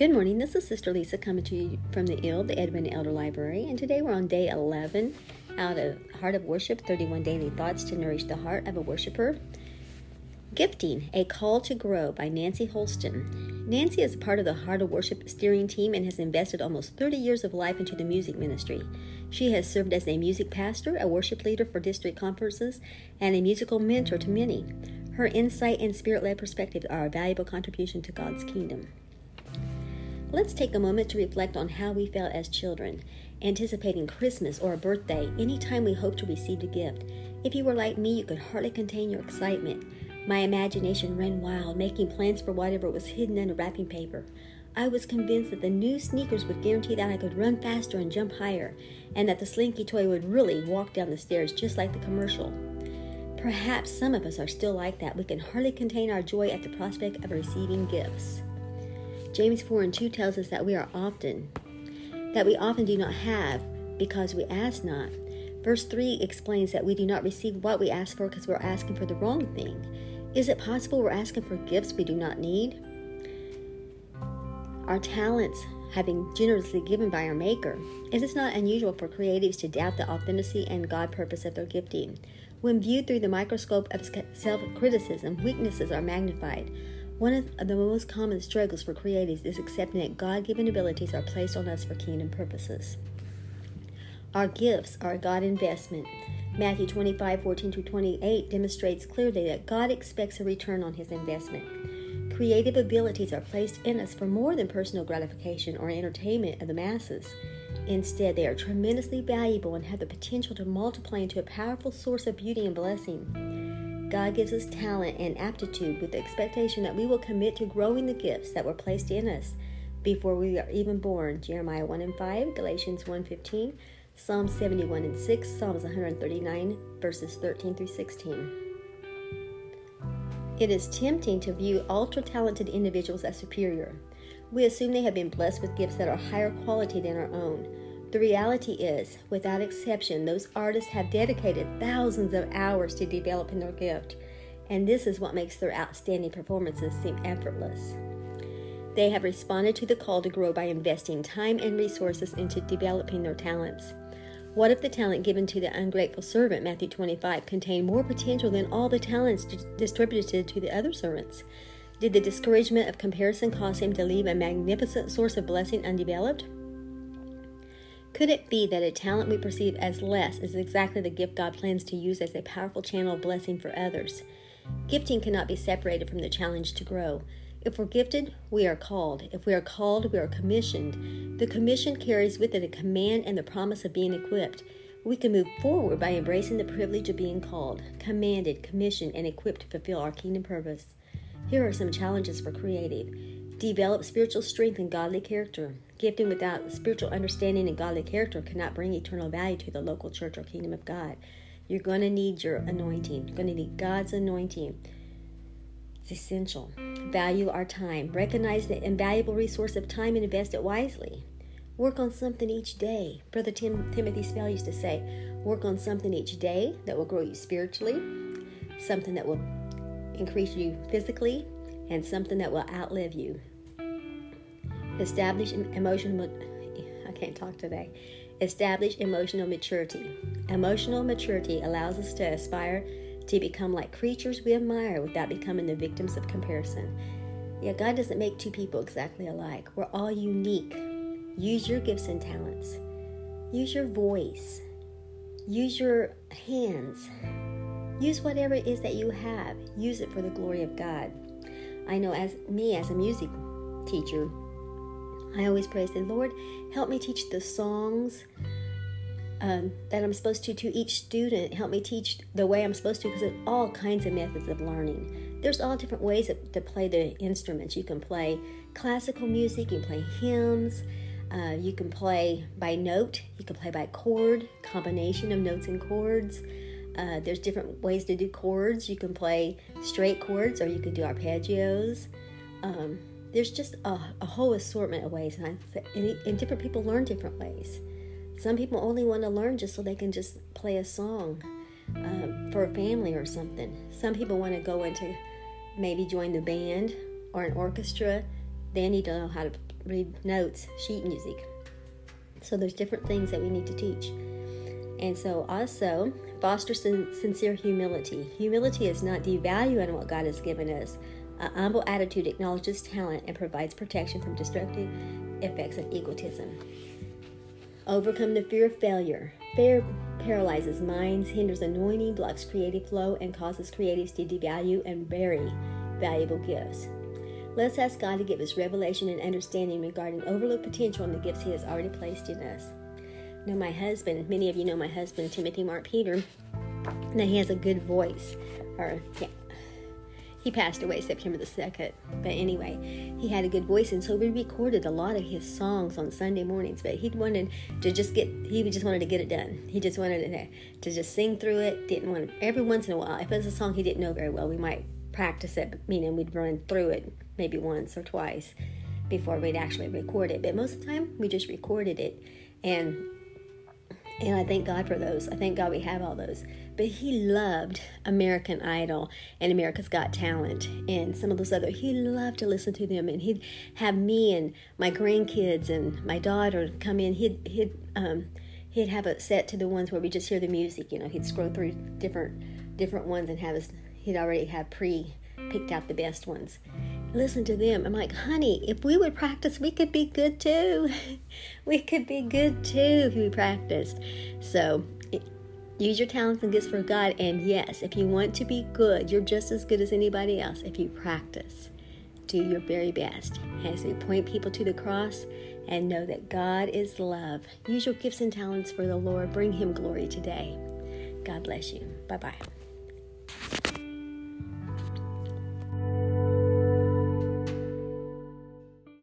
Good morning. This is Sister Lisa coming to you from the ILD, the Edwina Elder Library, and today we're on day 11 out of Heart of Worship 31 Daily Thoughts to Nourish the Heart of a Worshiper. Gifting A Call to Grow by Nancy Holston. Nancy is part of the Heart of Worship steering team and has invested almost 30 years of life into the music ministry. She has served as a music pastor, a worship leader for district conferences, and a musical mentor to many. Her insight and spirit led perspective are a valuable contribution to God's kingdom. Let's take a moment to reflect on how we felt as children, anticipating Christmas or a birthday anytime we hoped to receive a gift. If you were like me, you could hardly contain your excitement. My imagination ran wild, making plans for whatever was hidden under wrapping paper. I was convinced that the new sneakers would guarantee that I could run faster and jump higher, and that the slinky toy would really walk down the stairs just like the commercial. Perhaps some of us are still like that. We can hardly contain our joy at the prospect of receiving gifts. James 4 and 2 tells us that we are often, that we often do not have because we ask not. Verse 3 explains that we do not receive what we ask for because we're asking for the wrong thing. Is it possible we're asking for gifts we do not need? Our talents have been generously given by our Maker. It is not unusual for creatives to doubt the authenticity and God purpose of their gifting. When viewed through the microscope of self criticism, weaknesses are magnified. One of the most common struggles for creatives is accepting that God given abilities are placed on us for kingdom purposes. Our gifts are a God investment. Matthew 25 14 to 28 demonstrates clearly that God expects a return on his investment. Creative abilities are placed in us for more than personal gratification or entertainment of the masses. Instead, they are tremendously valuable and have the potential to multiply into a powerful source of beauty and blessing. God gives us talent and aptitude with the expectation that we will commit to growing the gifts that were placed in us before we are even born. Jeremiah 1 and 5, Galatians 1 15, Psalm 71 and 6, Psalms 139, verses 13 through 16. It is tempting to view ultra talented individuals as superior. We assume they have been blessed with gifts that are higher quality than our own. The reality is, without exception, those artists have dedicated thousands of hours to developing their gift, and this is what makes their outstanding performances seem effortless. They have responded to the call to grow by investing time and resources into developing their talents. What if the talent given to the ungrateful servant, Matthew 25, contained more potential than all the talents distributed to the other servants? Did the discouragement of comparison cause him to leave a magnificent source of blessing undeveloped? Could it be that a talent we perceive as less is exactly the gift God plans to use as a powerful channel of blessing for others? Gifting cannot be separated from the challenge to grow. If we're gifted, we are called. If we are called, we are commissioned. The commission carries with it a command and the promise of being equipped. We can move forward by embracing the privilege of being called, commanded, commissioned, and equipped to fulfill our kingdom purpose. Here are some challenges for creative. Develop spiritual strength and godly character. Gifting without spiritual understanding and godly character cannot bring eternal value to the local church or kingdom of God. You're going to need your anointing. You're going to need God's anointing. It's essential. Value our time. Recognize the invaluable resource of time and invest it wisely. Work on something each day. Brother Tim, Timothy Spell used to say, work on something each day that will grow you spiritually, something that will increase you physically, and something that will outlive you Establish emotional eh, I can't talk today. Establish emotional maturity. Emotional maturity allows us to aspire to become like creatures we admire without becoming the victims of comparison. Yeah, God doesn't make two people exactly alike. We're all unique. Use your gifts and talents. Use your voice. Use your hands. Use whatever it is that you have. Use it for the glory of God. I know as me as a music teacher, I always pray, say, Lord, help me teach the songs um, that I'm supposed to to each student. Help me teach the way I'm supposed to because there's all kinds of methods of learning. There's all different ways to play the instruments. You can play classical music, you can play hymns, uh, you can play by note, you can play by chord, combination of notes and chords. Uh, there's different ways to do chords. You can play straight chords or you can do arpeggios. Um, there's just a, a whole assortment of ways, and, I, and, and different people learn different ways. Some people only want to learn just so they can just play a song um, for a family or something. Some people want to go into maybe join the band or an orchestra. They need to know how to read notes, sheet music. So there's different things that we need to teach. And so also foster sincere humility. Humility is not devaluing what God has given us. A humble attitude acknowledges talent and provides protection from destructive effects of egotism. Overcome the fear of failure. Fear paralyzes minds, hinders anointing, blocks creative flow, and causes creatives to devalue and bury valuable gifts. Let's ask God to give us revelation and understanding regarding overlooked potential and the gifts He has already placed in us. Now, my husband, many of you know my husband, Timothy Mark Peter, that he has a good voice. Or, yeah, he passed away September the 2nd. But anyway, he had a good voice, and so we recorded a lot of his songs on Sunday mornings. But he wanted to just get, he just wanted to get it done. He just wanted to, to just sing through it. Didn't want to, every once in a while, if it was a song he didn't know very well, we might practice it, meaning we'd run through it maybe once or twice before we'd actually record it. But most of the time, we just recorded it. And and I thank God for those. I thank God we have all those. But he loved American Idol and America's Got Talent and some of those other. He loved to listen to them, and he'd have me and my grandkids and my daughter come in. He'd he'd um, he'd have it set to the ones where we just hear the music. You know, he'd scroll through different different ones and have us. He'd already have pre picked out the best ones listen to them. I'm like, honey, if we would practice, we could be good too. we could be good too if we practiced. So use your talents and gifts for God. And yes, if you want to be good, you're just as good as anybody else if you practice. Do your very best as we point people to the cross and know that God is love. Use your gifts and talents for the Lord. Bring Him glory today. God bless you. Bye bye.